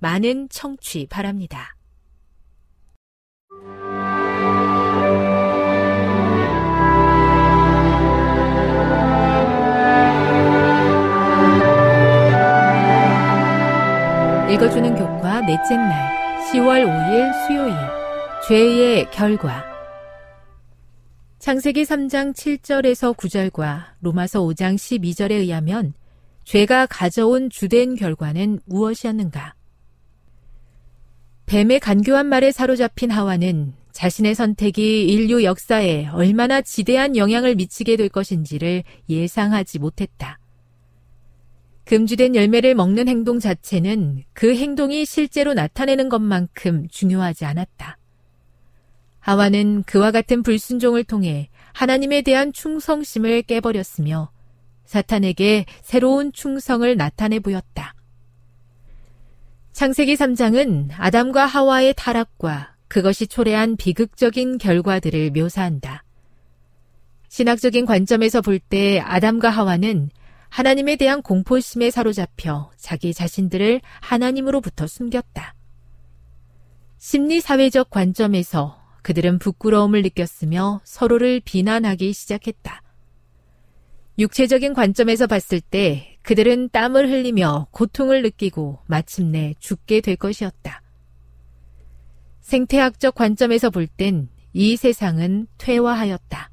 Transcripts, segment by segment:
많은 청취 바랍니다. 읽어주는 교과 넷째 날 10월 5일 수요일 죄의 결과 창세기 3장 7절에서 9절과 로마서 5장 12절에 의하면 죄가 가져온 주된 결과는 무엇이었는가? 뱀의 간교한 말에 사로잡힌 하와는 자신의 선택이 인류 역사에 얼마나 지대한 영향을 미치게 될 것인지를 예상하지 못했다. 금지된 열매를 먹는 행동 자체는 그 행동이 실제로 나타내는 것만큼 중요하지 않았다. 하와는 그와 같은 불순종을 통해 하나님에 대한 충성심을 깨버렸으며 사탄에게 새로운 충성을 나타내 보였다. 창세기 3장은 아담과 하와의 타락과 그것이 초래한 비극적인 결과들을 묘사한다. 신학적인 관점에서 볼 때 아담과 하와는 하나님에 대한 공포심에 사로잡혀 자기 자신들을 하나님으로부터 숨겼다. 심리사회적 관점에서 그들은 부끄러움을 느꼈으며 서로를 비난하기 시작했다. 육체적인 관점에서 봤을 때 그들은 땀을 흘리며 고통을 느끼고 마침내 죽게 될 것이었다. 생태학적 관점에서 볼 땐 이 세상은 퇴화하였다.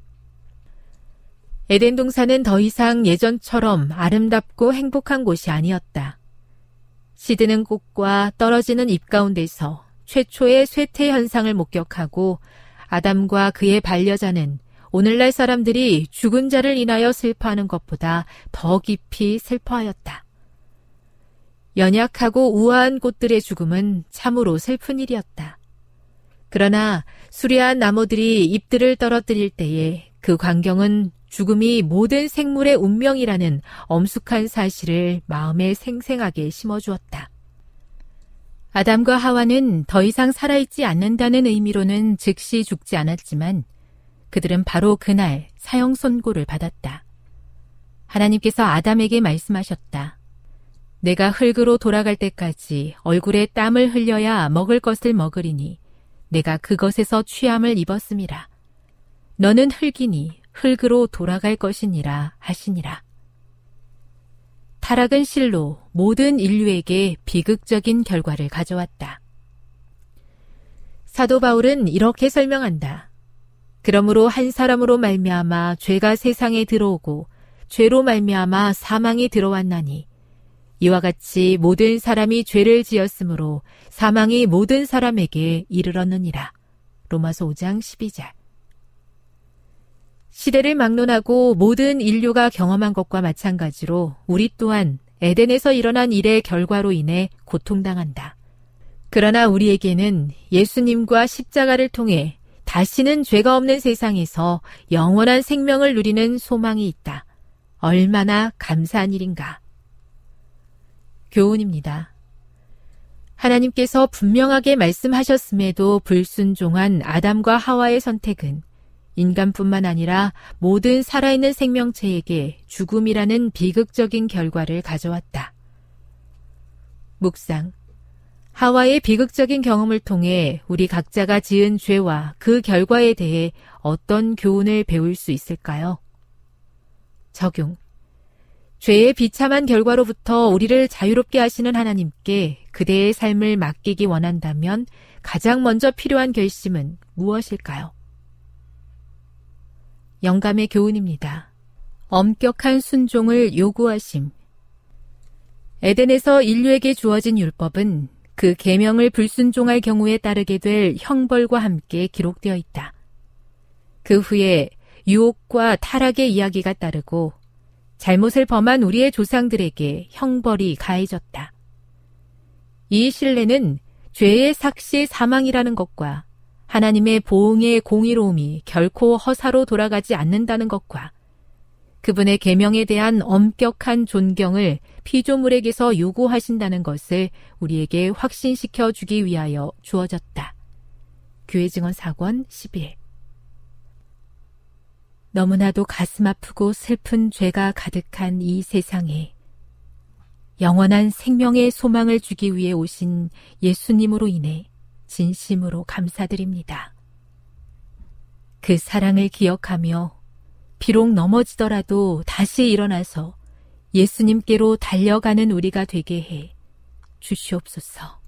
에덴 동산은 더 이상 예전처럼 아름답고 행복한 곳이 아니었다. 시드는 꽃과 떨어지는 잎 가운데서 최초의 쇠퇴 현상을 목격하고 아담과 그의 반려자는 오늘날 사람들이 죽은 자를 인하여 슬퍼하는 것보다 더 깊이 슬퍼하였다. 연약하고 우아한 꽃들의 죽음은 참으로 슬픈 일이었다. 그러나 수려한 나무들이 잎들을 떨어뜨릴 때에 그 광경은 죽음이 모든 생물의 운명이라는 엄숙한 사실을 마음에 생생하게 심어주었다. 아담과 하와는 더 이상 살아있지 않는다는 의미로는 즉시 죽지 않았지만 그들은 바로 그날 사형 선고를 받았다. 하나님께서 아담에게 말씀하셨다. 내가 흙으로 돌아갈 때까지 얼굴에 땀을 흘려야 먹을 것을 먹으리니 내가 그것에서 취함을 입었음이라. 너는 흙이니 흙으로 돌아갈 것이니라 하시니라. 타락은 실로 모든 인류에게 비극적인 결과를 가져왔다. 사도 바울은 이렇게 설명한다. 그러므로 한 사람으로 말미암아 죄가 세상에 들어오고 죄로 말미암아 사망이 들어왔나니 이와 같이 모든 사람이 죄를 지었으므로 사망이 모든 사람에게 이르렀느니라. 로마서 5장 12절. 시대를 막론하고 모든 인류가 경험한 것과 마찬가지로 우리 또한 에덴에서 일어난 일의 결과로 인해 고통당한다. 그러나 우리에게는 예수님과 십자가를 통해 다시는 죄가 없는 세상에서 영원한 생명을 누리는 소망이 있다. 얼마나 감사한 일인가. 교훈입니다. 하나님께서 분명하게 말씀하셨음에도 불순종한 아담과 하와의 선택은 인간뿐만 아니라 모든 살아있는 생명체에게 죽음이라는 비극적인 결과를 가져왔다. 묵상. 하와의 비극적인 경험을 통해 우리 각자가 지은 죄와 그 결과에 대해 어떤 교훈을 배울 수 있을까요? 적용. 죄의 비참한 결과로부터 우리를 자유롭게 하시는 하나님께 그대의 삶을 맡기기 원한다면 가장 먼저 필요한 결심은 무엇일까요? 영감의 교훈입니다. 엄격한 순종을 요구하심. 에덴에서 인류에게 주어진 율법은 그 계명을 불순종할 경우에 따르게 될 형벌과 함께 기록되어 있다. 그 후에 유혹과 타락의 이야기가 따르고 잘못을 범한 우리의 조상들에게 형벌이 가해졌다. 이 신뢰는 죄의 삭시 사망이라는 것과 하나님의 보응의 공의로움이 결코 허사로 돌아가지 않는다는 것과 그분의 계명에 대한 엄격한 존경을 피조물에게서 요구하신다는 것을 우리에게 확신시켜 주기 위하여 주어졌다. 교회 증언 사권 11 너무나도 가슴 아프고 슬픈 죄가 가득한 이 세상에 영원한 생명의 소망을 주기 위해 오신 예수님으로 인해 진심으로 감사드립니다. 그 사랑을 기억하며 비록 넘어지더라도 다시 일어나서 예수님께로 달려가는 우리가 되게 해 주시옵소서.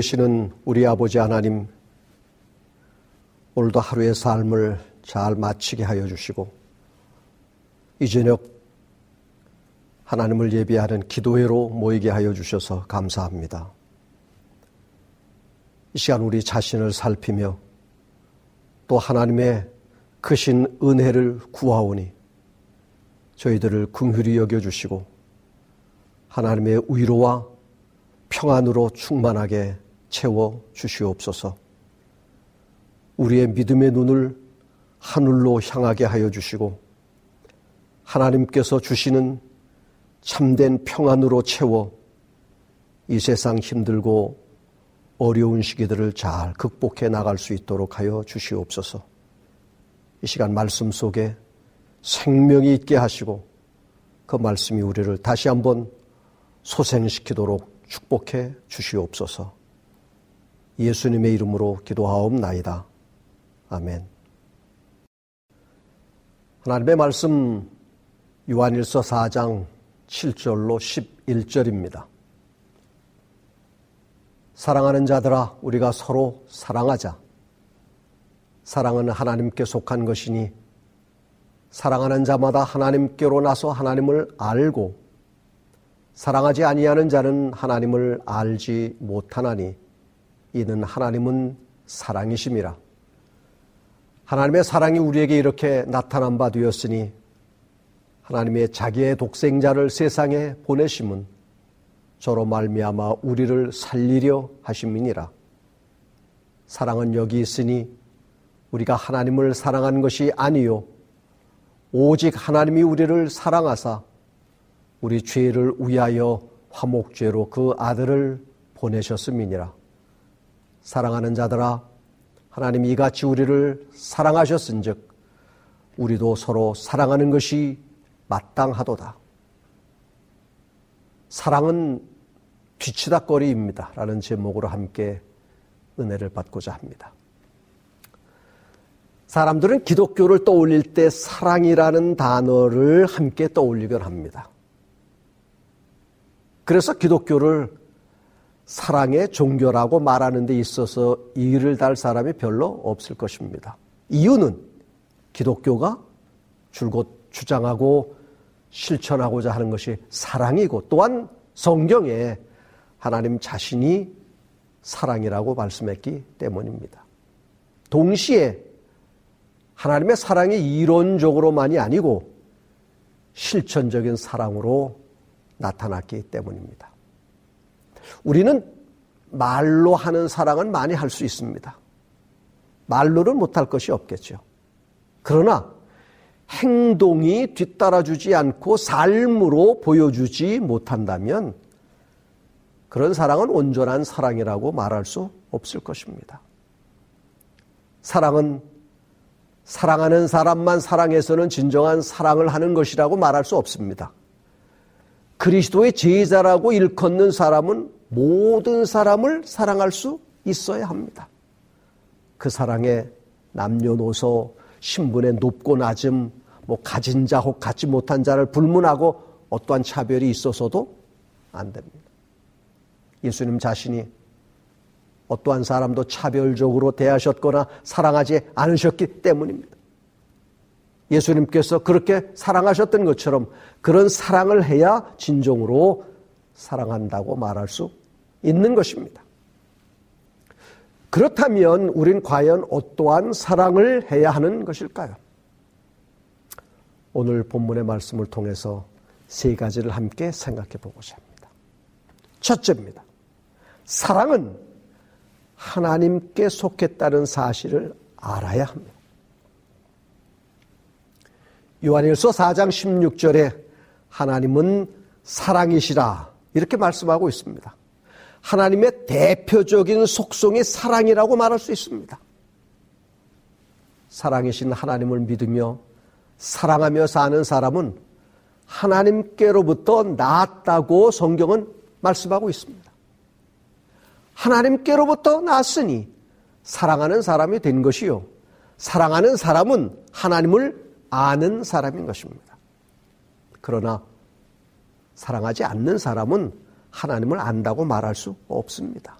계시는 우리 아버지 하나님, 오늘도 하루의 삶을 잘 마치게 하여 주시고, 이 저녁 하나님을 예비하는 기도회로 모이게 하여 주셔서 감사합니다. 이 시간 우리 자신을 살피며 또 하나님의 크신 은혜를 구하오니 저희들을 긍휼히 여겨주시고 하나님의 위로와 평안으로 충만하게 채워 주시옵소서. 우리의 믿음의 눈을 하늘로 향하게 하여 주시고 하나님께서 주시는 참된 평안으로 채워 이 세상 힘들고 어려운 시기들을 잘 극복해 나갈 수 있도록 하여 주시옵소서. 이 시간 말씀 속에 생명이 있게 하시고 그 말씀이 우리를 다시 한번 소생시키도록 축복해 주시옵소서. 예수님의 이름으로 기도하옵나이다. 아멘. 하나님의 말씀 요한일서 4장 7절로 11절입니다. 사랑하는 자들아 우리가 서로 사랑하자. 사랑은 하나님께 속한 것이니 사랑하는 자마다 하나님께로 나서 하나님을 알고 사랑하지 아니하는 자는 하나님을 알지 못하나니 이는 하나님은 사랑이심이라. 하나님의 사랑이 우리에게 이렇게 나타난 바 되었으니 하나님의 자기의 독생자를 세상에 보내심은 저로 말미암아 우리를 살리려 하심이니라. 사랑은 여기 있으니 우리가 하나님을 사랑한 것이 아니요 오직 하나님이 우리를 사랑하사 우리 죄를 위하여 화목죄로 그 아들을 보내셨음이니라. 사랑하는 자들아 하나님이 이같이 우리를 사랑하셨은즉 우리도 서로 사랑하는 것이 마땅하도다. 사랑은 뒤치다거리입니다. 라는 제목으로 함께 은혜를 받고자 합니다. 사람들은 기독교를 떠올릴 때 사랑이라는 단어를 함께 떠올리곤 합니다. 그래서 기독교를 사랑의 종교라고 말하는 데 있어서 이를 달 사람이 별로 없을 것입니다. 이유는 기독교가 줄곧 주장하고 실천하고자 하는 것이 사랑이고 또한 성경에 하나님 자신이 사랑이라고 말씀했기 때문입니다. 동시에 하나님의 사랑이 이론적으로만이 아니고 실천적인 사랑으로 나타났기 때문입니다. 우리는 말로 하는 사랑은 많이 할 수 있습니다. 말로는 못할 것이 없겠죠. 그러나 행동이 뒤따라주지 않고 삶으로 보여주지 못한다면 그런 사랑은 온전한 사랑이라고 말할 수 없을 것입니다. 사랑은 사랑하는 사람만 사랑해서는 진정한 사랑을 하는 것이라고 말할 수 없습니다. 그리스도의 제자라고 일컫는 사람은 모든 사람을 사랑할 수 있어야 합니다. 그 사랑에 남녀노소, 신분의 높고 낮음, 뭐 가진 자 혹 갖지 못한 자를 불문하고 어떠한 차별이 있어서도 안 됩니다. 예수님 자신이 어떠한 사람도 차별적으로 대하셨거나 사랑하지 않으셨기 때문입니다. 예수님께서 그렇게 사랑하셨던 것처럼 그런 사랑을 해야 진정으로 사랑한다고 말할 수 있는 것입니다. 그렇다면 우린 과연 어떠한 사랑을 해야 하는 것일까요? 오늘 본문의 말씀을 통해서 세 가지를 함께 생각해 보고자 합니다. 첫째입니다. 사랑은 하나님께 속했다는 사실을 알아야 합니다. 요한일서 4장 16절에 하나님은 사랑이시라 이렇게 말씀하고 있습니다. 하나님의 대표적인 속성이 사랑이라고 말할 수 있습니다. 사랑이신 하나님을 믿으며 사랑하며 사는 사람은 하나님께로부터 나았다고 성경은 말씀하고 있습니다. 하나님께로부터 나았으니 사랑하는 사람이 된 것이요. 사랑하는 사람은 하나님을 아는 사람인 것입니다. 그러나 사랑하지 않는 사람은 하나님을 안다고 말할 수 없습니다.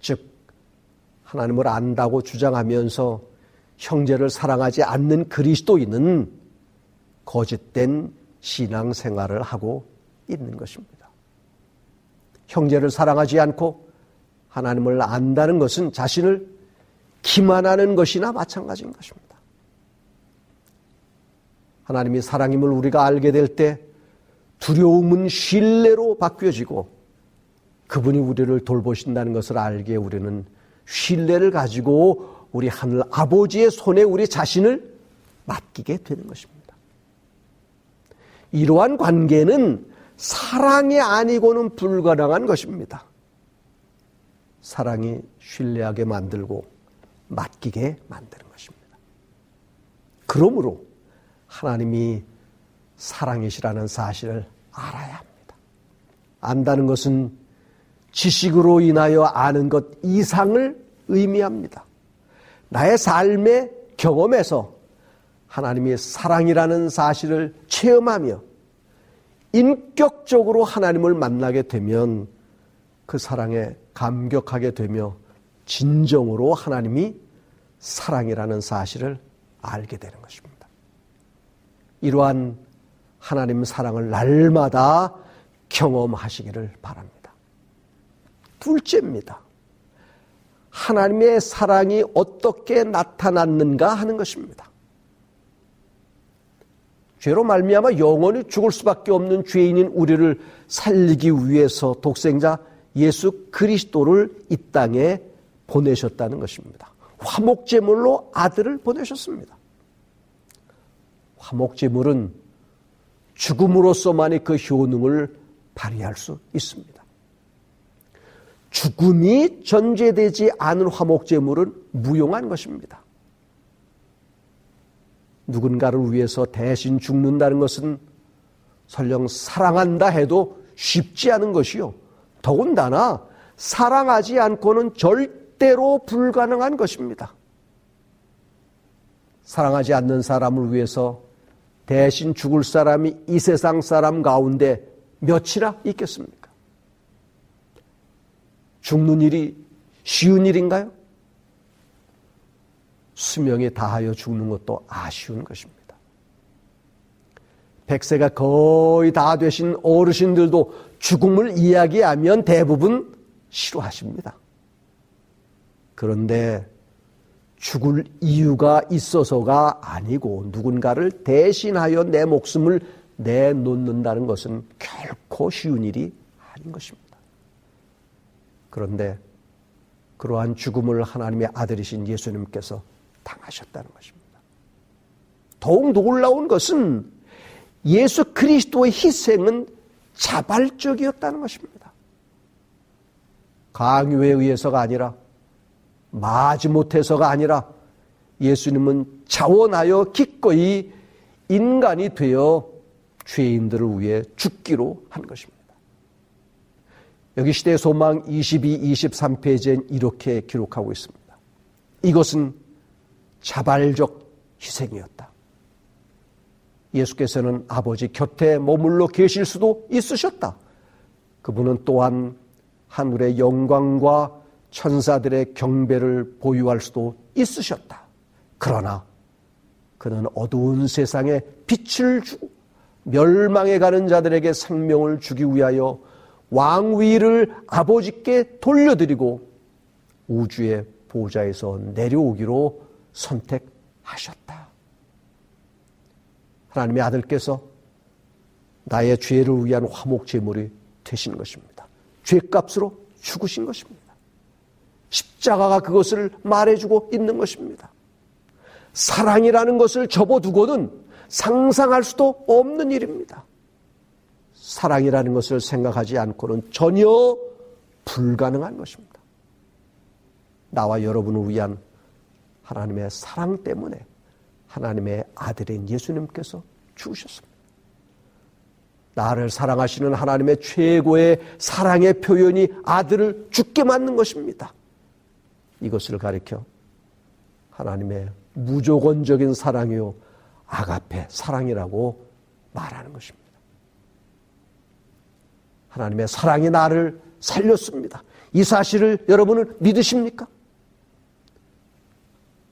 즉, 하나님을 안다고 주장하면서 형제를 사랑하지 않는 그리스도인은 거짓된 신앙 생활을 하고 있는 것입니다. 형제를 사랑하지 않고 하나님을 안다는 것은 자신을 기만하는 것이나 마찬가지인 것입니다. 하나님이 사랑임을 우리가 알게 될 때 두려움은 신뢰로 바뀌어지고 그분이 우리를 돌보신다는 것을 알기에 우리는 신뢰를 가지고 우리 하늘 아버지의 손에 우리 자신을 맡기게 되는 것입니다. 이러한 관계는 사랑이 아니고는 불가능한 것입니다. 사랑이 신뢰하게 만들고 맡기게 만드는 것입니다. 그러므로 하나님이 사랑이시라는 사실을 알아야 합니다. 안다는 것은 지식으로 인하여 아는 것 이상을 의미합니다. 나의 삶의 경험에서 하나님의 사랑이라는 사실을 체험하며 인격적으로 하나님을 만나게 되면 그 사랑에 감격하게 되며 진정으로 하나님이 사랑이라는 사실을 알게 되는 것입니다. 이러한 하나님 사랑을 날마다 경험하시기를 바랍니다. 둘째입니다. 하나님의 사랑이 어떻게 나타났는가 하는 것입니다. 죄로 말미암아 영원히 죽을 수밖에 없는 죄인인 우리를 살리기 위해서 독생자 예수 그리스도를 이 땅에 보내셨다는 것입니다. 화목제물로 아들을 보내셨습니다. 화목제물은 죽음으로서만이 그 효능을 발휘할 수 있습니다. 죽음이 전제되지 않은 화목제물은 무용한 것입니다. 누군가를 위해서 대신 죽는다는 것은 설령 사랑한다 해도 쉽지 않은 것이요. 더군다나 사랑하지 않고는 절대로 불가능한 것입니다. 사랑하지 않는 사람을 위해서 대신 죽을 사람이 이 세상 사람 가운데 몇이나 있겠습니까? 죽는 일이 쉬운 일인가요? 수명에 다하여 죽는 것도 아쉬운 것입니다. 백세가 거의 다 되신 어르신들도 죽음을 이야기하면 대부분 싫어하십니다. 그런데 죽을 이유가 있어서가 아니고 누군가를 대신하여 내 목숨을 내놓는다는 것은 결코 쉬운 일이 아닌 것입니다. 그런데 그러한 죽음을 하나님의 아들이신 예수님께서 당하셨다는 것입니다. 더욱 놀라운 것은 예수 그리스도의 희생은 자발적이었다는 것입니다. 강요에 의해서가 아니라 마지 못해서가 아니라 예수님은 자원하여 기꺼이 인간이 되어 죄인들을 위해 죽기로 한 것입니다. 여기 시대 소망 22, 23페이지엔 이렇게 기록하고 있습니다. 이것은 자발적 희생이었다. 예수께서는 아버지 곁에 머물러 계실 수도 있으셨다. 그분은 또한 하늘의 영광과 천사들의 경배를 보유할 수도 있으셨다. 그러나 그는 어두운 세상에 빛을 주고 멸망해 가는 자들에게 생명을 주기 위하여 왕위를 아버지께 돌려드리고 우주의 보좌에서 내려오기로 선택하셨다. 하나님의 아들께서 나의 죄를 위한 화목 제물이 되신 것입니다. 죄값으로 죽으신 것입니다. 십자가가 그것을 말해주고 있는 것입니다. 사랑이라는 것을 접어두고는 상상할 수도 없는 일입니다. 사랑이라는 것을 생각하지 않고는 전혀 불가능한 것입니다. 나와 여러분을 위한 하나님의 사랑 때문에 하나님의 아들인 예수님께서 죽으셨습니다. 나를 사랑하시는 하나님의 최고의 사랑의 표현이 아들을 죽게 맞는 것입니다. 이것을 가리켜 하나님의 무조건적인 사랑이요 아가페 사랑이라고 말하는 것입니다. 하나님의 사랑이 나를 살렸습니다. 이 사실을 여러분은 믿으십니까?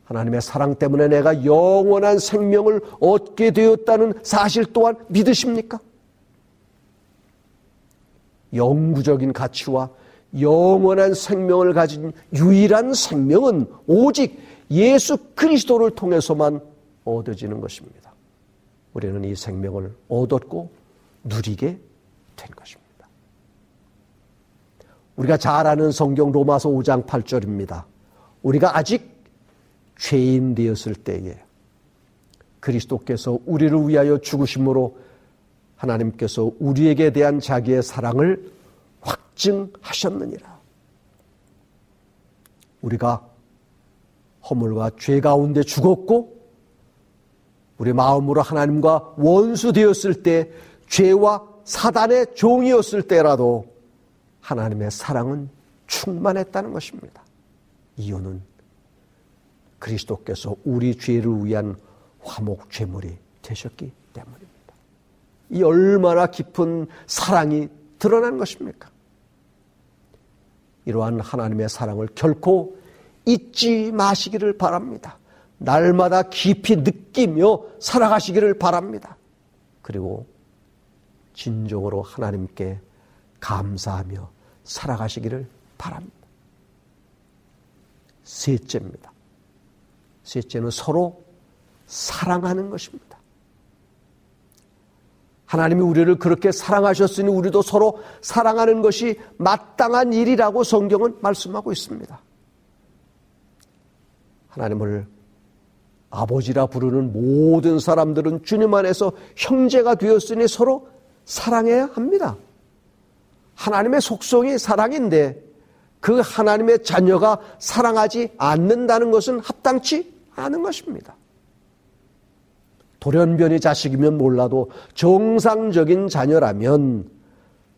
하나님의 사랑 때문에 내가 영원한 생명을 얻게 되었다는 사실 또한 믿으십니까? 영구적인 가치와 영원한 생명을 가진 유일한 생명은 오직 예수 그리스도를 통해서만 얻어지는 것입니다. 우리는 이 생명을 얻었고 누리게 된 것입니다. 우리가 잘 아는 성경 로마서 5장 8절입니다. 우리가 아직 죄인 되었을 때에 그리스도께서 우리를 위하여 죽으심으로 하나님께서 우리에게 대한 자기의 사랑을 확증하셨느니라. 우리가 허물과 죄 가운데 죽었고 우리 마음으로 하나님과 원수 되었을 때 죄와 사단의 종이었을 때라도 하나님의 사랑은 충만했다는 것입니다. 이유는 그리스도께서 우리 죄를 위한 화목 죄물이 되셨기 때문입니다. 이 얼마나 깊은 사랑이 드러난 것입니까? 이러한 하나님의 사랑을 결코 잊지 마시기를 바랍니다. 날마다 깊이 느끼며 살아가시기를 바랍니다. 그리고 진정으로 하나님께 감사하며 살아가시기를 바랍니다. 셋째입니다. 셋째는 서로 사랑하는 것입니다. 하나님이 우리를 그렇게 사랑하셨으니 우리도 서로 사랑하는 것이 마땅한 일이라고 성경은 말씀하고 있습니다. 하나님을 아버지라 부르는 모든 사람들은 주님 안에서 형제가 되었으니 서로 사랑해야 합니다. 하나님의 속성이 사랑인데 그 하나님의 자녀가 사랑하지 않는다는 것은 합당치 않은 것입니다. 돌연변이 자식이면 몰라도 정상적인 자녀라면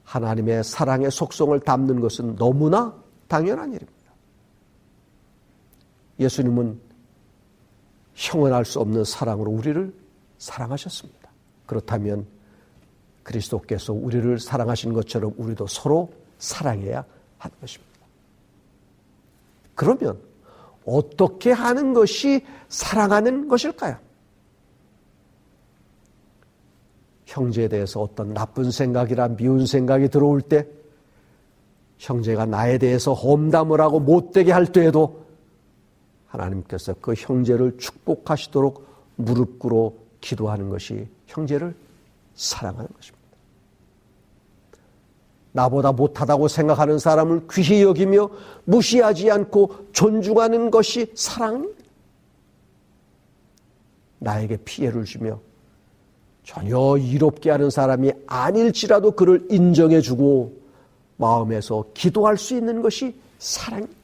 하나님의 사랑의 속성을 담는 것은 너무나 당연한 일입니다. 예수님은 형언할 수 없는 사랑으로 우리를 사랑하셨습니다. 그렇다면 그리스도께서 우리를 사랑하신 것처럼 우리도 서로 사랑해야 하는 것입니다. 그러면 어떻게 하는 것이 사랑하는 것일까요? 형제에 대해서 어떤 나쁜 생각이라 미운 생각이 들어올 때 형제가 나에 대해서 험담을 하고 못되게 할 때에도 하나님께서 그 형제를 축복하시도록 무릎 꿇어 기도하는 것이 형제를 사랑하는 것입니다. 나보다 못하다고 생각하는 사람을 귀히 여기며 무시하지 않고 존중하는 것이 사랑입니다. 나에게 피해를 주며 전혀 이롭게 하는 사람이 아닐지라도 그를 인정해 주고 마음에서 기도할 수 있는 것이 사랑입니다.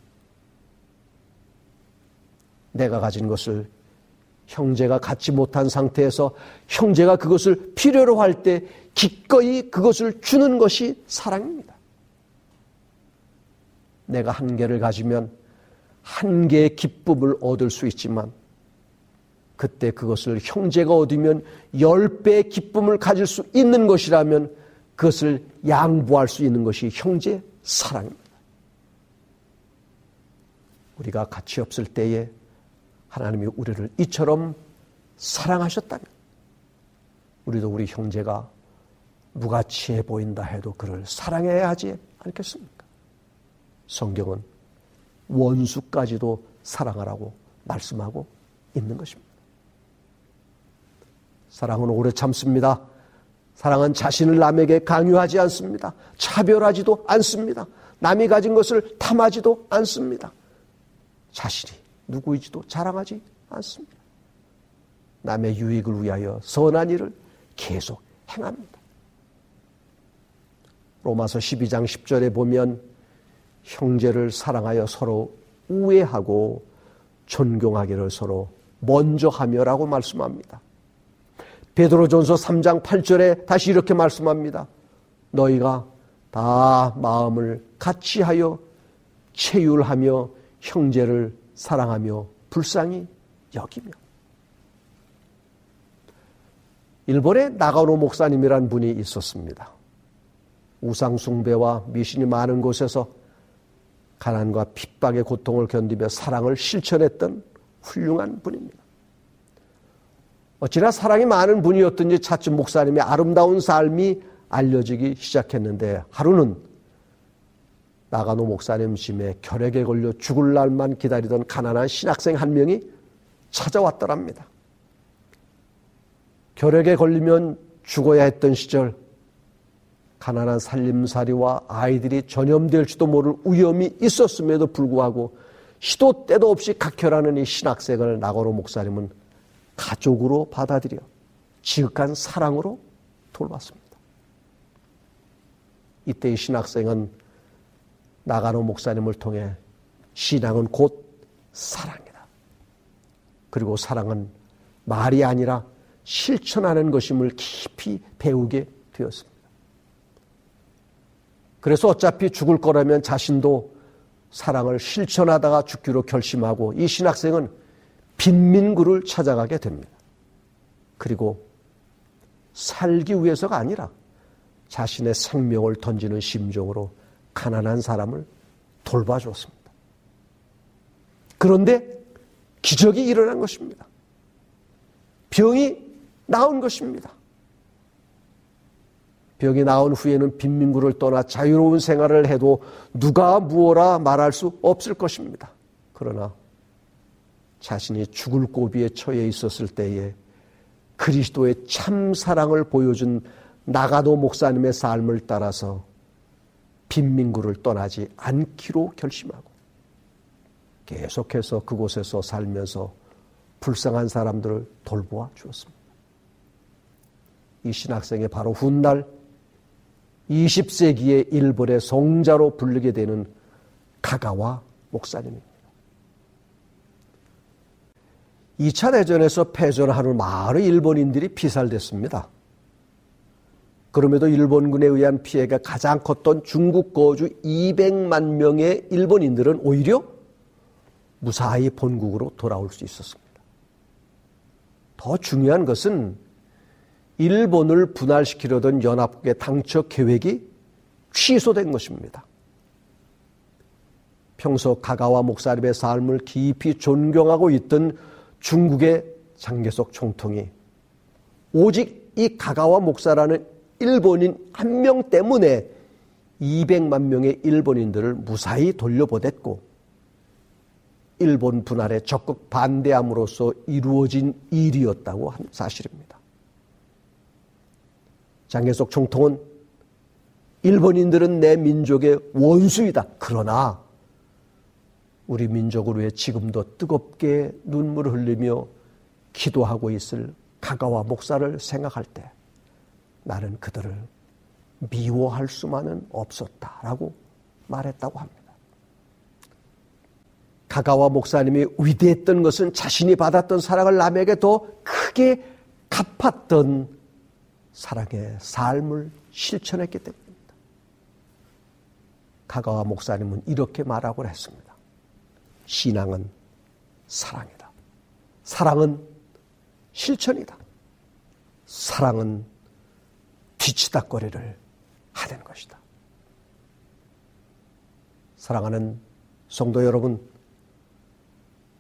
내가 가진 것을 형제가 갖지 못한 상태에서 형제가 그것을 필요로 할 때 기꺼이 그것을 주는 것이 사랑입니다. 내가 한 개를 가지면 한 개의 기쁨을 얻을 수 있지만 그때 그것을 형제가 얻으면 열 배의 기쁨을 가질 수 있는 것이라면 그것을 양보할 수 있는 것이 형제 사랑입니다. 우리가 같이 없을 때에 하나님이 우리를 이처럼 사랑하셨다면 우리도 우리 형제가 무가치해 보인다 해도 그를 사랑해야 하지 않겠습니까? 성경은 원수까지도 사랑하라고 말씀하고 있는 것입니다. 사랑은 오래 참습니다. 사랑은 자신을 남에게 강요하지 않습니다. 차별하지도 않습니다. 남이 가진 것을 탐하지도 않습니다. 자신이 누구이지도 자랑하지 않습니다. 남의 유익을 위하여 선한 일을 계속 행합니다. 로마서 12장 10절에 보면 형제를 사랑하여 서로 우애하고 존경하기를 서로 먼저 하며라고 말씀합니다. 베드로전서 3장 8절에 다시 이렇게 말씀합니다. 너희가 다 마음을 같이 하여 체휼하며 형제를 사랑하며 불쌍히 여기며 일본에 나가노 목사님이란 분이 있었습니다. 우상숭배와 미신이 많은 곳에서 가난과 핍박의 고통을 견디며 사랑을 실천했던 훌륭한 분입니다. 어찌나 사랑이 많은 분이었든지 차츰 목사님의 아름다운 삶이 알려지기 시작했는데 하루는 나가노 목사님 심에 결핵에 걸려 죽을 날만 기다리던 가난한 신학생 한 명이 찾아왔더랍니다. 결핵에 걸리면 죽어야 했던 시절 가난한 살림살이와 아이들이 전염될지도 모를 위험이 있었음에도 불구하고 시도 때도 없이 각혈하는 이 신학생을 나고로 목사님은 가족으로 받아들여 지극한 사랑으로 돌봤습니다. 이때 이 신학생은 나가노 목사님을 통해 신앙은 곧 사랑이다. 그리고 사랑은 말이 아니라 실천하는 것임을 깊이 배우게 되었습니다. 그래서 어차피 죽을 거라면 자신도 사랑을 실천하다가 죽기로 결심하고 이 신학생은 빈민구를 찾아가게 됩니다. 그리고 살기 위해서가 아니라 자신의 생명을 던지는 심정으로 가난한 사람을 돌봐주었습니다. 그런데 기적이 일어난 것입니다. 병이 나온 것입니다. 병이 나온 후에는 빈민구를 떠나 자유로운 생활을 해도 누가 무엇라 말할 수 없을 것입니다. 그러나 자신이 죽을 고비에 처해 있었을 때에 그리스도의 참 사랑을 보여준 나가도 목사님의 삶을 따라서 빈민구를 떠나지 않기로 결심하고 계속해서 그곳에서 살면서 불쌍한 사람들을 돌보아 주었습니다. 이 신학생의 바로 훗날 20세기의 일본의 성자로 불리게 되는 가가와 목사님입니다. 2차 대전에서 패전한 후 많은 일본인들이 피살됐습니다. 그럼에도 일본군에 의한 피해가 가장 컸던 중국 거주 200만 명의 일본인들은 오히려 무사히 본국으로 돌아올 수 있었습니다. 더 중요한 것은 일본을 분할시키려던 연합국의 당초 계획이 취소된 것입니다. 평소 가가와 목사님의 삶을 깊이 존경하고 있던 중국의 장계석 총통이 오직 이 가가와 목사라는 일본인 한 명 때문에 200만 명의 일본인들을 무사히 돌려보냈고 일본 분할에 적극 반대함으로써 이루어진 일이었다고 한 사실입니다. 장계석 총통은 일본인들은 내 민족의 원수이다. 그러나 우리 민족을 위해 지금도 뜨겁게 눈물을 흘리며 기도하고 있을 가가와 목사를 생각할 때 나는 그들을 미워할 수만은 없었다라고 말했다고 합니다. 가가와 목사님이 위대했던 것은 자신이 받았던 사랑을 남에게 더 크게 갚았던 사랑의 삶을 실천했기 때문입니다. 가가와 목사님은 이렇게 말하고 했습니다. 신앙은 사랑이다. 사랑은 실천이다. 사랑은 뒤치다거리를 하는 것이다. 사랑하는 성도 여러분,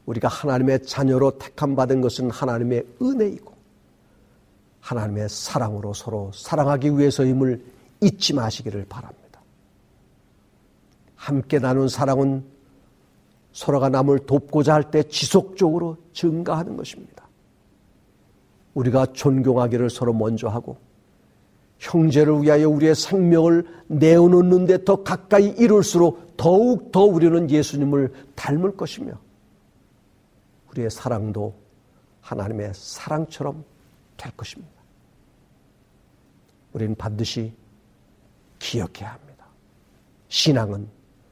우리가 하나님의 자녀로 택함받은 것은 하나님의 은혜이고, 하나님의 사랑으로 서로 사랑하기 위해서임을 잊지 마시기를 바랍니다. 함께 나눈 사랑은 서로가 남을 돕고자 할 때 지속적으로 증가하는 것입니다. 우리가 존경하기를 서로 먼저 하고 형제를 위하여 우리의 생명을 내어놓는데 더 가까이 이룰수록 더욱 더 우리는 예수님을 닮을 것이며 우리의 사랑도 하나님의 사랑처럼 될 것입니다. 우리는 반드시 기억해야 합니다. 신앙은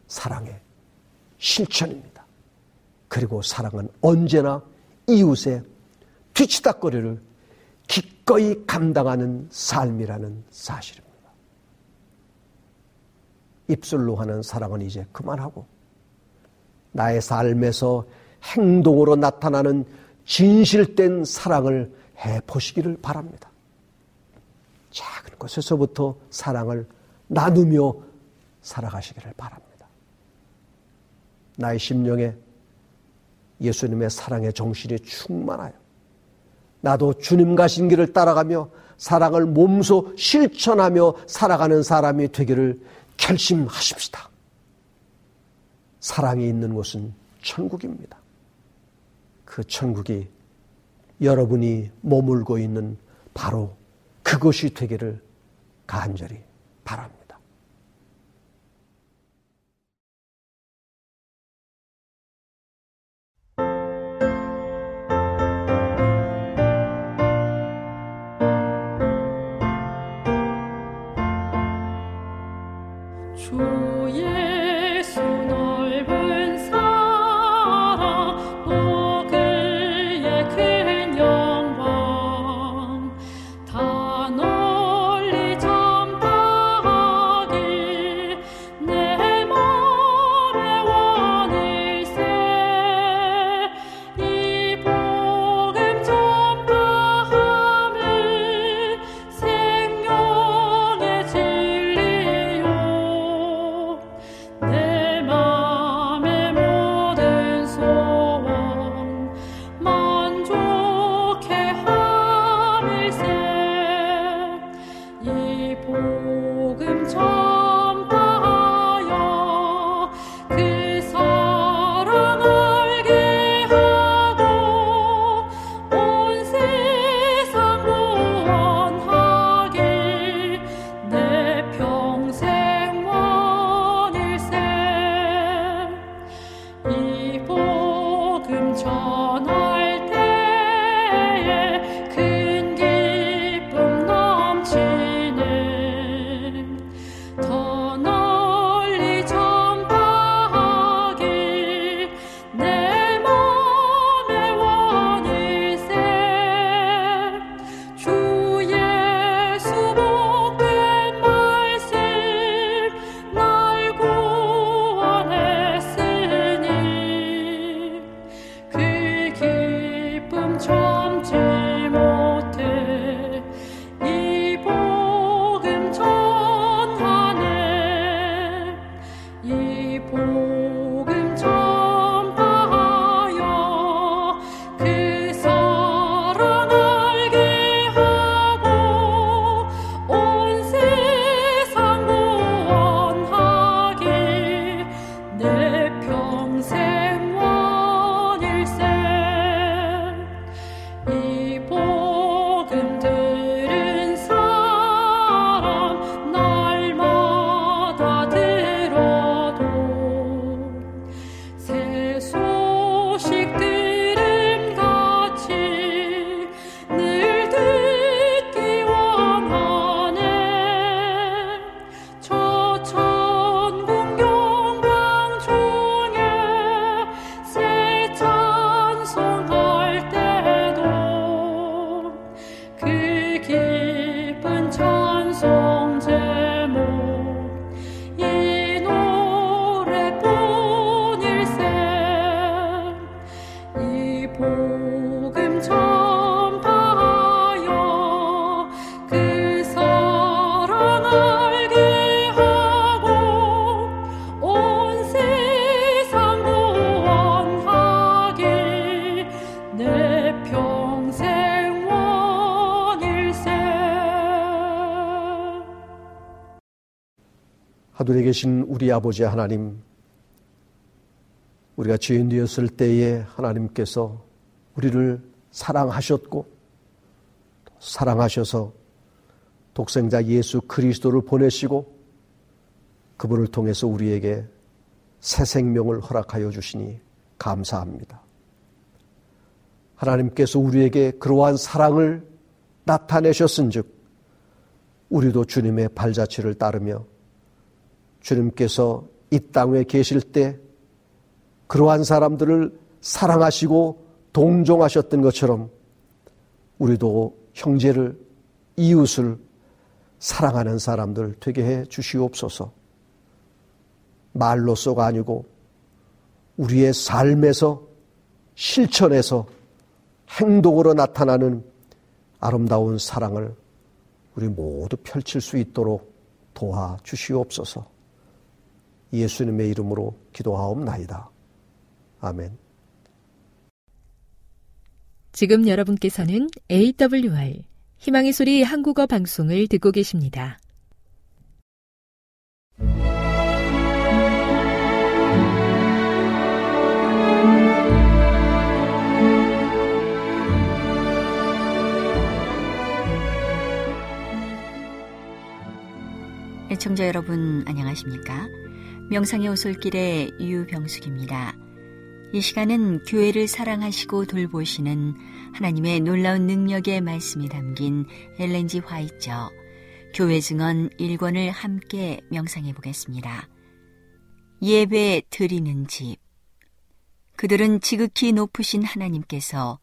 사랑의 실천입니다. 그리고 사랑은 언제나 이웃의 뒤치다거리를 기꺼이 감당하는 삶이라는 사실입니다. 입술로 하는 사랑은 이제 그만하고 나의 삶에서 행동으로 나타나는 진실된 사랑을 해 보시기를 바랍니다. 작은 것에서부터 사랑을 나누며 살아가시기를 바랍니다. 나의 심령에 예수님의 사랑의 정신이 충만하여 나도 주님 가신 길을 따라가며 사랑을 몸소 실천하며 살아가는 사람이 되기를 결심하십시다. 사랑이 있는 곳은 천국입니다. 그 천국이 여러분이 머물고 있는 바로 그것이 되기를 간절히 바랍니다. 하늘에 계신 우리 아버지 하나님, 우리가 죄인 되었을 때에 하나님께서 우리를 사랑하셨고, 사랑하셔서 독생자 예수 그리스도를 보내시고, 그분을 통해서 우리에게 새 생명을 허락하여 주시니 감사합니다. 하나님께서 우리에게 그러한 사랑을 나타내셨은 즉, 우리도 주님의 발자취를 따르며 주님께서 이 땅에 계실 때 그러한 사람들을 사랑하시고 동정하셨던 것처럼 우리도 형제를 이웃을 사랑하는 사람들 되게 해 주시옵소서. 말로써가 아니고 우리의 삶에서 실천에서 행동으로 나타나는 아름다운 사랑을 우리 모두 펼칠 수 있도록 도와 주시옵소서. 예수님의 이름으로 기도하옵나이다. 아멘. 지금 여러분께서는 AWR 희망의 소리 한국어 방송을 듣고 계십니다. 청자 여러분 안녕하십니까? 명상의 오솔길의 유병숙입니다. 이 시간은 교회를 사랑하시고 돌보시는 하나님의 놀라운 능력의 말씀이 담긴 엘렌지 화이처 교회 증언 1권을 함께 명상해 보겠습니다. 예배 드리는 집 그들은 지극히 높으신 하나님께서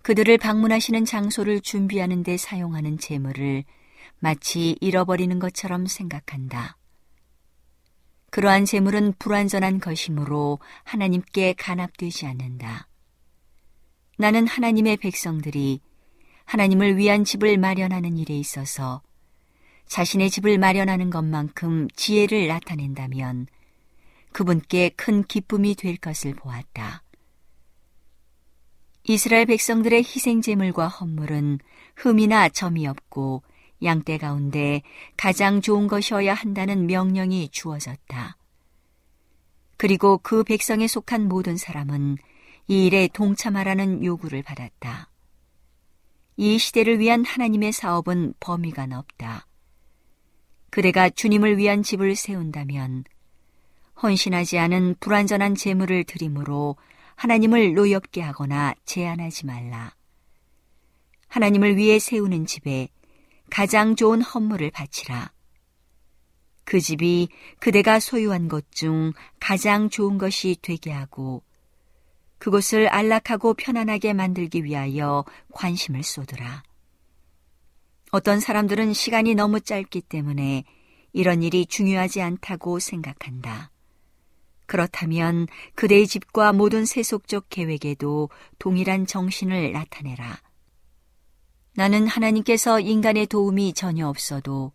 그들을 방문하시는 장소를 준비하는 데 사용하는 재물을 마치 잃어버리는 것처럼 생각한다. 그러한 재물은 불완전한 것이므로 하나님께 간합되지 않는다. 나는 하나님의 백성들이 하나님을 위한 집을 마련하는 일에 있어서 자신의 집을 마련하는 것만큼 지혜를 나타낸다면 그분께 큰 기쁨이 될 것을 보았다. 이스라엘 백성들의 희생제물과 헌물은 흠이나 점이 없고 양떼 가운데 가장 좋은 것이어야 한다는 명령이 주어졌다. 그리고 그 백성에 속한 모든 사람은 이 일에 동참하라는 요구를 받았다. 이 시대를 위한 하나님의 사업은 범위가 넓다. 그대가 주님을 위한 집을 세운다면 헌신하지 않은 불완전한 재물을 드림으로 하나님을 노엽게 하거나 제한하지 말라. 하나님을 위해 세우는 집에 가장 좋은 헌물을 바치라. 그 집이 그대가 소유한 것 중 가장 좋은 것이 되게 하고 그곳을 안락하고 편안하게 만들기 위하여 관심을 쏟으라. 어떤 사람들은 시간이 너무 짧기 때문에 이런 일이 중요하지 않다고 생각한다. 그렇다면 그대의 집과 모든 세속적 계획에도 동일한 정신을 나타내라. 나는 하나님께서 인간의 도움이 전혀 없어도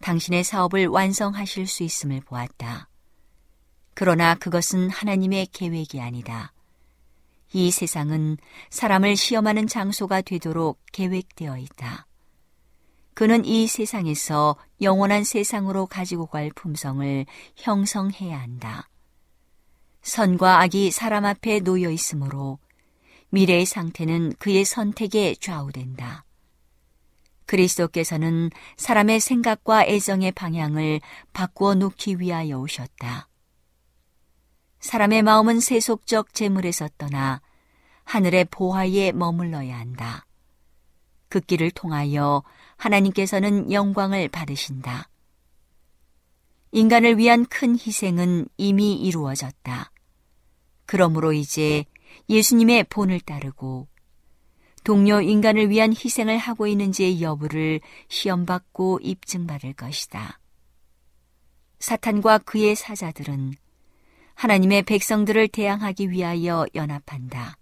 당신의 사업을 완성하실 수 있음을 보았다. 그러나 그것은 하나님의 계획이 아니다. 이 세상은 사람을 시험하는 장소가 되도록 계획되어 있다. 그는 이 세상에서 영원한 세상으로 가지고 갈 품성을 형성해야 한다. 선과 악이 사람 앞에 놓여 있으므로 미래의 상태는 그의 선택에 좌우된다. 그리스도께서는 사람의 생각과 애정의 방향을 바꾸어 놓기 위하여 오셨다. 사람의 마음은 세속적 재물에서 떠나 하늘의 보화에 머물러야 한다. 그 길을 통하여 하나님께서는 영광을 받으신다. 인간을 위한 큰 희생은 이미 이루어졌다. 그러므로 이제 예수님의 본을 따르고 동료 인간을 위한 희생을 하고 있는지의 여부를 시험받고 입증받을 것이다. 사탄과 그의 사자들은 하나님의 백성들을 대항하기 위하여 연합한다.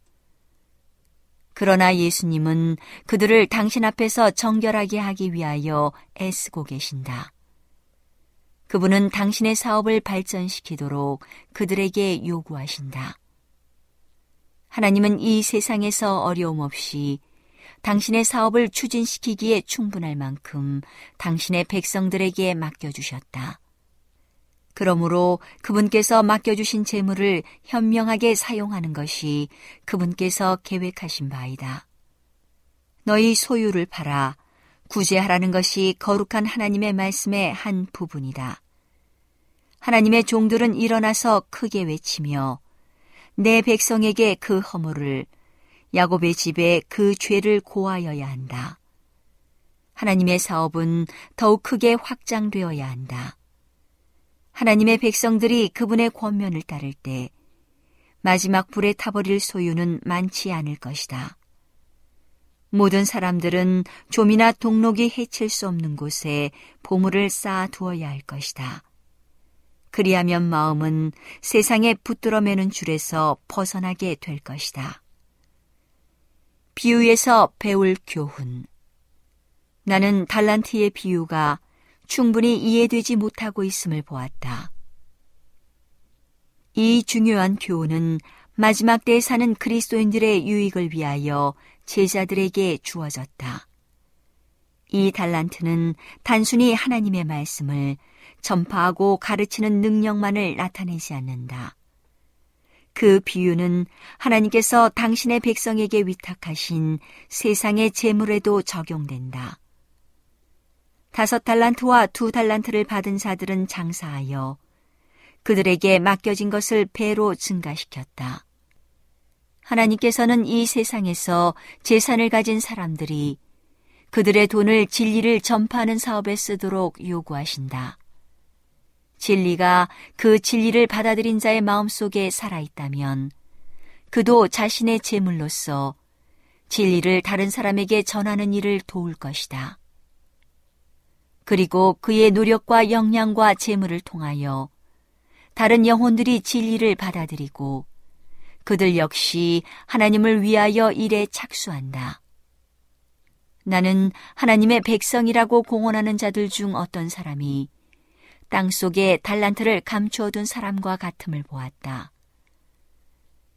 그러나 예수님은 그들을 당신 앞에서 정결하게 하기 위하여 애쓰고 계신다. 그분은 당신의 사업을 발전시키도록 그들에게 요구하신다. 하나님은 이 세상에서 어려움 없이 당신의 사업을 추진시키기에 충분할 만큼 당신의 백성들에게 맡겨주셨다. 그러므로 그분께서 맡겨주신 재물을 현명하게 사용하는 것이 그분께서 계획하신 바이다. 너희 소유를 팔아 구제하라는 것이 거룩한 하나님의 말씀의 한 부분이다. 하나님의 종들은 일어나서 크게 외치며 내 백성에게 그 허물을 야곱의 집에 그 죄를 고하여야 한다. 하나님의 사업은 더욱 크게 확장되어야 한다. 하나님의 백성들이 그분의 권면을 따를 때 마지막 불에 타버릴 소유는 많지 않을 것이다. 모든 사람들은 좀이나 동록이 해칠 수 없는 곳에 보물을 쌓아 두어야 할 것이다. 그리하면 마음은 세상에 붙들어 매는 줄에서 벗어나게 될 것이다. 비유에서 배울 교훈. 나는 달란트의 비유가 충분히 이해되지 못하고 있음을 보았다. 이 중요한 교훈은 마지막 때에 사는 그리스도인들의 유익을 위하여 제자들에게 주어졌다. 이 달란트는 단순히 하나님의 말씀을 전파하고 가르치는 능력만을 나타내지 않는다. 그 비유는 하나님께서 당신의 백성에게 위탁하신 세상의 재물에도 적용된다. 다섯 달란트와 두 달란트를 받은 자들은 장사하여 그들에게 맡겨진 것을 배로 증가시켰다. 하나님께서는 이 세상에서 재산을 가진 사람들이 그들의 돈을 진리를 전파하는 사업에 쓰도록 요구하신다. 진리가 그 진리를 받아들인 자의 마음 속에 살아있다면 그도 자신의 재물로서 진리를 다른 사람에게 전하는 일을 도울 것이다. 그리고 그의 노력과 역량과 재물을 통하여 다른 영혼들이 진리를 받아들이고 그들 역시 하나님을 위하여 일에 착수한다. 나는 하나님의 백성이라고 공언하는 자들 중 어떤 사람이 땅 속에 달란트를 감추어둔 사람과 같음을 보았다.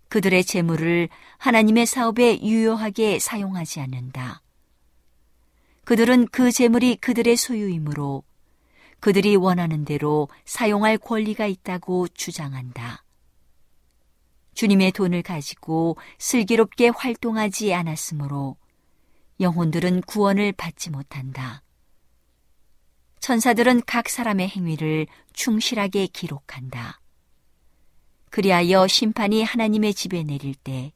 그들의 재물을 하나님의 사업에 유효하게 사용하지 않는다. 그들은 그 재물이 그들의 소유이므로 그들이 원하는 대로 사용할 권리가 있다고 주장한다. 주님의 돈을 가지고 슬기롭게 활동하지 않았으므로 영혼들은 구원을 받지 못한다. 천사들은 각 사람의 행위를 충실하게 기록한다. 그리하여 심판이 하나님의 집에 내릴 때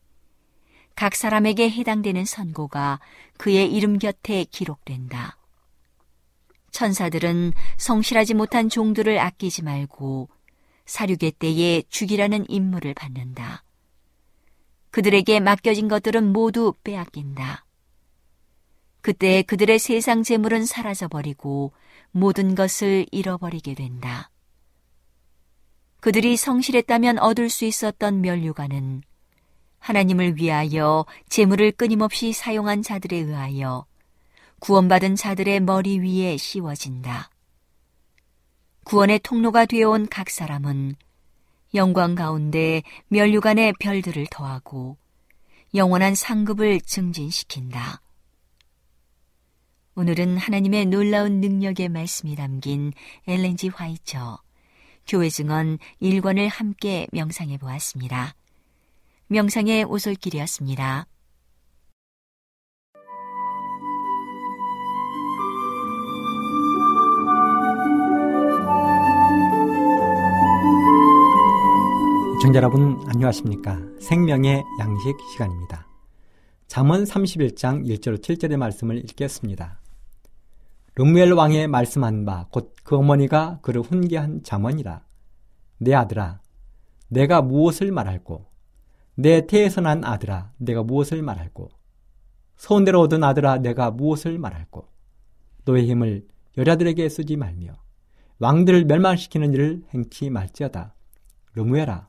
각 사람에게 해당되는 선고가 그의 이름 곁에 기록된다. 천사들은 성실하지 못한 종들을 아끼지 말고 사륙의 때에 죽이라는 임무를 받는다. 그들에게 맡겨진 것들은 모두 빼앗긴다. 그때 그들의 세상 재물은 사라져버리고 모든 것을 잃어버리게 된다. 그들이 성실했다면 얻을 수 있었던 면류관은 하나님을 위하여 재물을 끊임없이 사용한 자들에 의하여 구원받은 자들의 머리 위에 씌워진다. 구원의 통로가 되어온 각 사람은 영광 가운데 면류관의 별들을 더하고 영원한 상급을 증진시킨다. 오늘은 하나님의 놀라운 능력의 말씀이 담긴 엘렌지 화이처 교회 증언 1권을 함께 명상해 보았습니다. 명상의 오솔길이었습니다. 청자 여러분 안녕하십니까? 생명의 양식 시간입니다. 잠언 31장 1절 7절의 말씀을 읽겠습니다. 르무엘 왕의 말씀한 바 곧 그 어머니가 그를 훈계한 잠언이라. 내 아들아 내가 무엇을 말할꼬? 내 태에서 난 아들아 내가 무엇을 말할꼬? 소원대로 얻은 아들아 내가 무엇을 말할꼬? 너의 힘을 여자들에게 쓰지 말며 왕들을 멸망시키는 일을 행치 말지어다. 르무엘아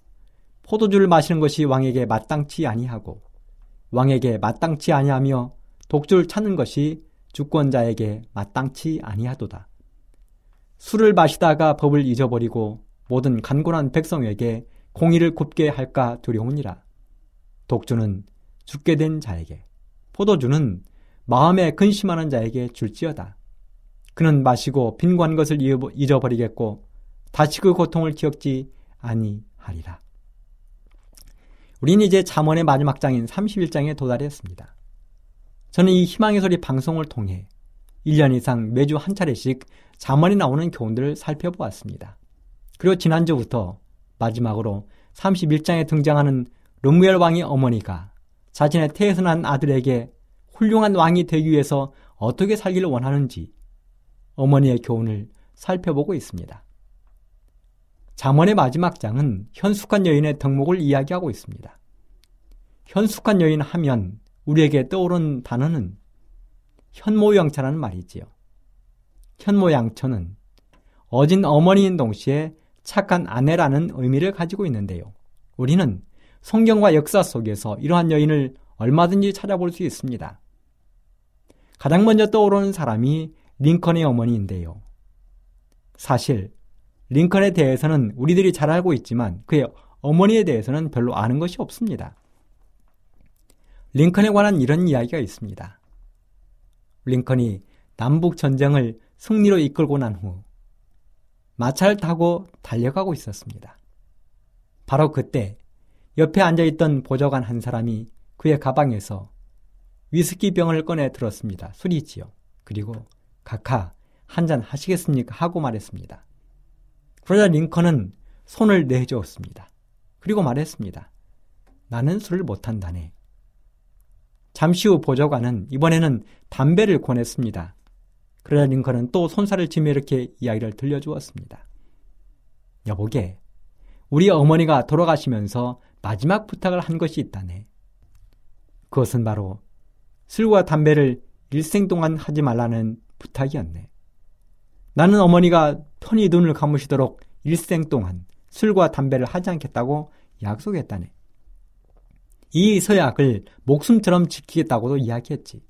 포도주를 마시는 것이 왕에게 마땅치 아니하고 왕에게 마땅치 아니하며 독주를 찾는 것이 주권자에게 마땅치 아니하도다. 술을 마시다가 법을 잊어버리고 모든 간곤한 백성에게 공의를 굽게 할까 두려우니라. 독주는 죽게 된 자에게, 포도주는 마음에 근심하는 자에게 줄지어다. 그는 마시고 빈관 것을 잊어버리겠고 다시 그 고통을 기억지 아니하리라. 우리는 이제 잠언의 마지막 장인 31장에 도달했습니다. 저는 이 희망의 소리 방송을 통해 1년 이상 매주 한 차례씩 잠언이 나오는 교훈들을 살펴보았습니다. 그리고 지난주부터 마지막으로 31장에 등장하는 르무엘 왕의 어머니가 자신의 태어난 아들에게 훌륭한 왕이 되기 위해서 어떻게 살기를 원하는지 어머니의 교훈을 살펴보고 있습니다. 잠언의 마지막 장은 현숙한 여인의 덕목을 이야기하고 있습니다. 현숙한 여인 하면 우리에게 떠오른 단어는 현모양처라는 말이지요. 현모양처는 어진 어머니인 동시에 착한 아내라는 의미를 가지고 있는데요. 우리는 성경과 역사 속에서 이러한 여인을 얼마든지 찾아볼 수 있습니다. 가장 먼저 떠오르는 사람이 링컨의 어머니인데요. 사실 링컨에 대해서는 우리들이 잘 알고 있지만 그의 어머니에 대해서는 별로 아는 것이 없습니다. 링컨에 관한 이런 이야기가 있습니다. 링컨이 남북 전쟁을 승리로 이끌고 난 후 마차를 타고 달려가고 있었습니다. 바로 그때 옆에 앉아있던 보좌관 한 사람이 그의 가방에서 위스키 병을 꺼내 들었습니다. 술이지요. 그리고 각하 한 잔 하시겠습니까? 하고 말했습니다. 그러자 링컨은 손을 내주었습니다. 그리고 말했습니다. 나는 술을 못한다네. 잠시 후 보좌관은 이번에는 담배를 권했습니다. 그러자 링컨은 또 손살을 치며 이렇게 이야기를 들려주었습니다. 여보게, 우리 어머니가 돌아가시면서 마지막 부탁을 한 것이 있다네. 그것은 바로 술과 담배를 일생 동안 하지 말라는 부탁이었네. 나는 어머니가 편히 눈을 감으시도록 일생 동안 술과 담배를 하지 않겠다고 약속했다네. 이 서약을 목숨처럼 지키겠다고도 이야기했지.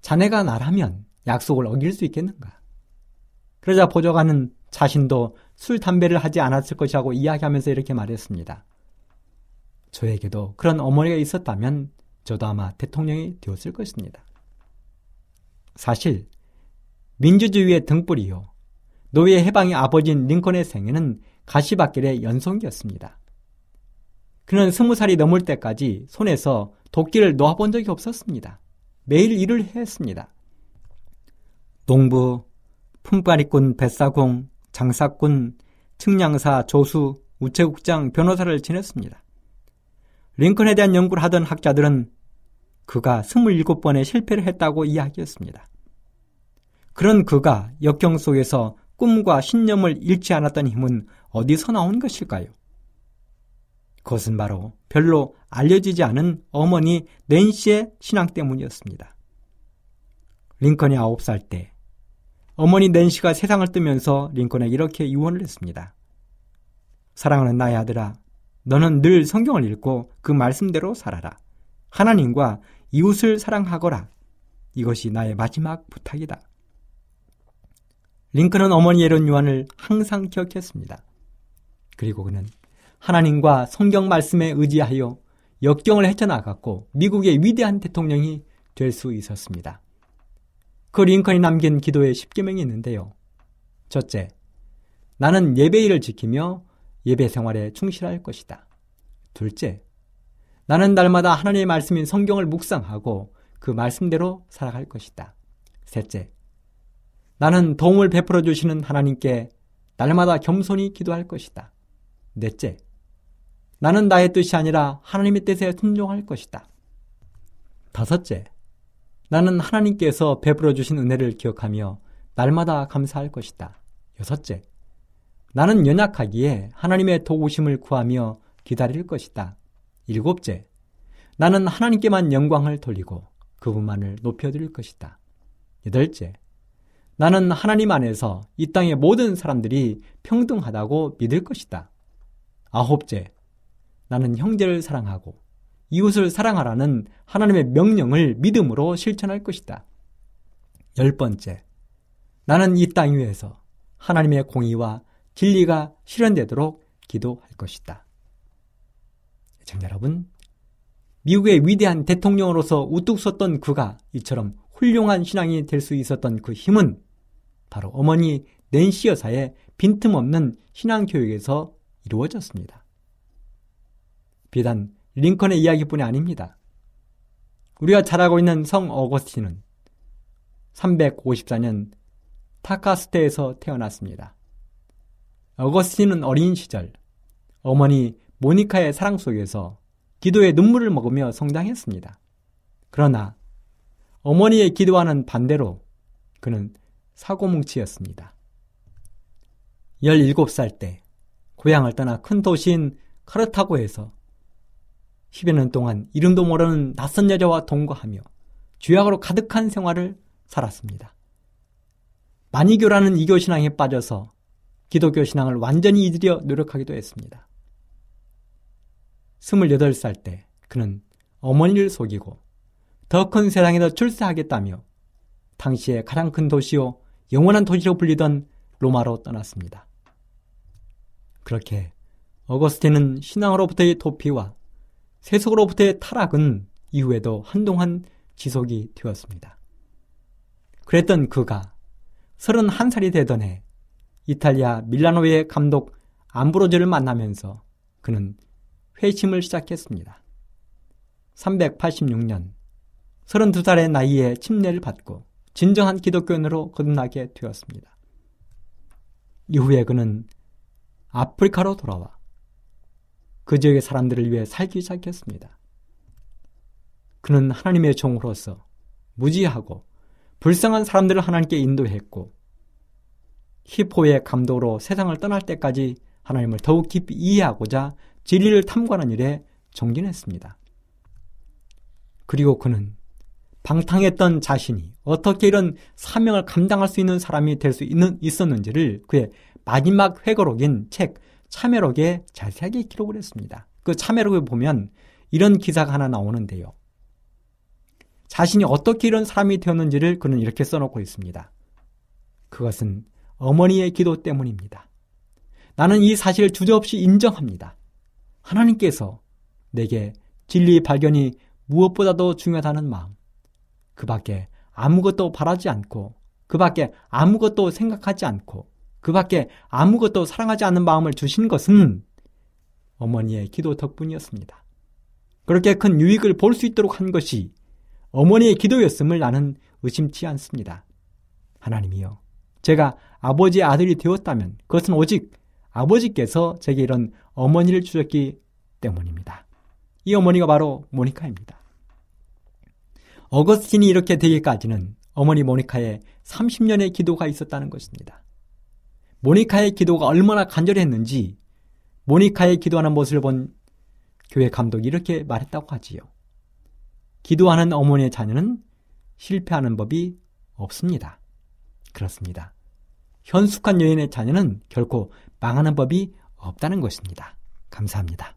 자네가 나라면 약속을 어길 수 있겠는가? 그러자 보좌관은 자신도 술, 담배를 하지 않았을 것이라고 이야기하면서 이렇게 말했습니다. 저에게도 그런 어머니가 있었다면 저도 아마 대통령이 되었을 것입니다. 사실 민주주의의 등불이요. 노예 해방의 아버지인 링컨의 생애는 가시밭길의 연속이었습니다. 그는 스무 살이 넘을 때까지 손에서 도끼를 놓아본 적이 없었습니다. 매일 일을 했습니다. 농부, 품바리꾼, 뱃사공, 장사꾼, 측량사, 조수, 우체국장, 변호사를 지냈습니다. 링컨에 대한 연구를 하던 학자들은 그가 27번의 실패를 했다고 이야기했습니다. 그런 그가 역경 속에서 꿈과 신념을 잃지 않았던 힘은 어디서 나온 것일까요? 그것은 바로 별로 알려지지 않은 어머니 낸시의 신앙 때문이었습니다. 링컨이 9살 때 어머니 낸시가 세상을 뜨면서 링컨에게 이렇게 유언을 했습니다. 사랑하는 나의 아들아, 너는 늘 성경을 읽고 그 말씀대로 살아라. 하나님과 이웃을 사랑하거라. 이것이 나의 마지막 부탁이다. 링컨은 어머니의 이런 유언을 항상 기억했습니다. 그리고 그는 하나님과 성경 말씀에 의지하여 역경을 헤쳐나갔고 미국의 위대한 대통령이 될 수 있었습니다. 그 링컨이 남긴 기도의 10계명이 있는데요. 첫째, 나는 예배일을 지키며 예배 생활에 충실할 것이다. 둘째, 나는 날마다 하나님의 말씀인 성경을 묵상하고 그 말씀대로 살아갈 것이다. 셋째, 나는 도움을 베풀어 주시는 하나님께 날마다 겸손히 기도할 것이다. 넷째, 나는 나의 뜻이 아니라 하나님의 뜻에 순종할 것이다. 다섯째, 나는 하나님께서 베풀어 주신 은혜를 기억하며 날마다 감사할 것이다. 여섯째, 나는 연약하기에 하나님의 도우심을 구하며 기다릴 것이다. 일곱째, 나는 하나님께만 영광을 돌리고 그분만을 높여드릴 것이다. 여덟째, 나는 하나님 안에서 이 땅의 모든 사람들이 평등하다고 믿을 것이다. 아홉째, 나는 형제를 사랑하고 이웃을 사랑하라는 하나님의 명령을 믿음으로 실천할 것이다. 열 번째, 나는 이 땅 위에서 하나님의 공의와 진리가 실현되도록 기도할 것이다. 청 여러분, 미국의 위대한 대통령으로서 우뚝 섰던 그가 이처럼 훌륭한 신앙이 될 수 있었던 그 힘은 바로 어머니 낸시 여사의 빈틈없는 신앙 교육에서 이루어졌습니다. 비단 링컨의 이야기뿐이 아닙니다. 우리가 잘 알고 있는 성 어거스틴은 354년 타카스테에서 태어났습니다. 어거스틴은 어린 시절 어머니 모니카의 사랑 속에서 기도의 눈물을 먹으며 성장했습니다. 그러나 어머니의 기도와는 반대로 그는 사고뭉치였습니다. 17살 때 고향을 떠나 큰 도시인 카르타고에서 10여 년 동안 이름도 모르는 낯선 여자와 동거하며 죄악으로 가득한 생활을 살았습니다. 만이교라는 이교 신앙에 빠져서 기독교 신앙을 완전히 잊으려 노력하기도 했습니다. 28살 때 그는 어머니를 속이고 더 큰 세상에서 출세하겠다며 당시에 가장 큰 도시요 영원한 도시로 불리던 로마로 떠났습니다. 그렇게 어거스틴은 신앙으로부터의 도피와 세속으로부터의 타락은 이후에도 한동안 지속이 되었습니다. 그랬던 그가 31살이 되던 해 이탈리아 밀라노의 감독 암브로즈를 만나면서 그는 회심을 시작했습니다. 386년 32살의 나이에 침례를 받고 진정한 기독교인으로 거듭나게 되었습니다. 이후에 그는 아프리카로 돌아와 그 지역의 사람들을 위해 살기 시작했습니다. 그는 하나님의 종으로서 무지하고 불쌍한 사람들을 하나님께 인도했고 히포의 감독으로 세상을 떠날 때까지 하나님을 더욱 깊이 이해하고자 진리를 탐구하는 일에 정진했습니다. 그리고 그는 방탕했던 자신이 어떻게 이런 사명을 감당할 수 있는 사람이 될 수 있었는지를 그의 마지막 회고록인 책 참회록에 자세하게 기록을 했습니다. 그 참회록에 보면 이런 기사가 하나 나오는데요. 자신이 어떻게 이런 사람이 되었는지를 그는 이렇게 써놓고 있습니다. 그것은 어머니의 기도 때문입니다. 나는 이 사실을 주저없이 인정합니다. 하나님께서 내게 진리 발견이 무엇보다도 중요하다는 마음, 그 밖에 아무것도 바라지 않고, 그 밖에 아무것도 생각하지 않고, 그 밖에 아무것도 사랑하지 않는 마음을 주신 것은 어머니의 기도 덕분이었습니다. 그렇게 큰 유익을 볼 수 있도록 한 것이 어머니의 기도였음을 나는 의심치 않습니다. 하나님이여, 제가 아버지의 아들이 되었다면 그것은 오직 아버지께서 제게 이런 어머니를 주셨기 때문입니다. 이 어머니가 바로 모니카입니다. 어거스틴이 이렇게 되기까지는 어머니 모니카의 30년의 기도가 있었다는 것입니다. 모니카의 기도가 얼마나 간절했는지 모니카의 기도하는 모습을 본 교회 감독이 이렇게 말했다고 하지요. 기도하는 어머니의 자녀는 실패하는 법이 없습니다. 그렇습니다. 현숙한 여인의 자녀는 결코 망하는 법이 없다는 것입니다. 감사합니다.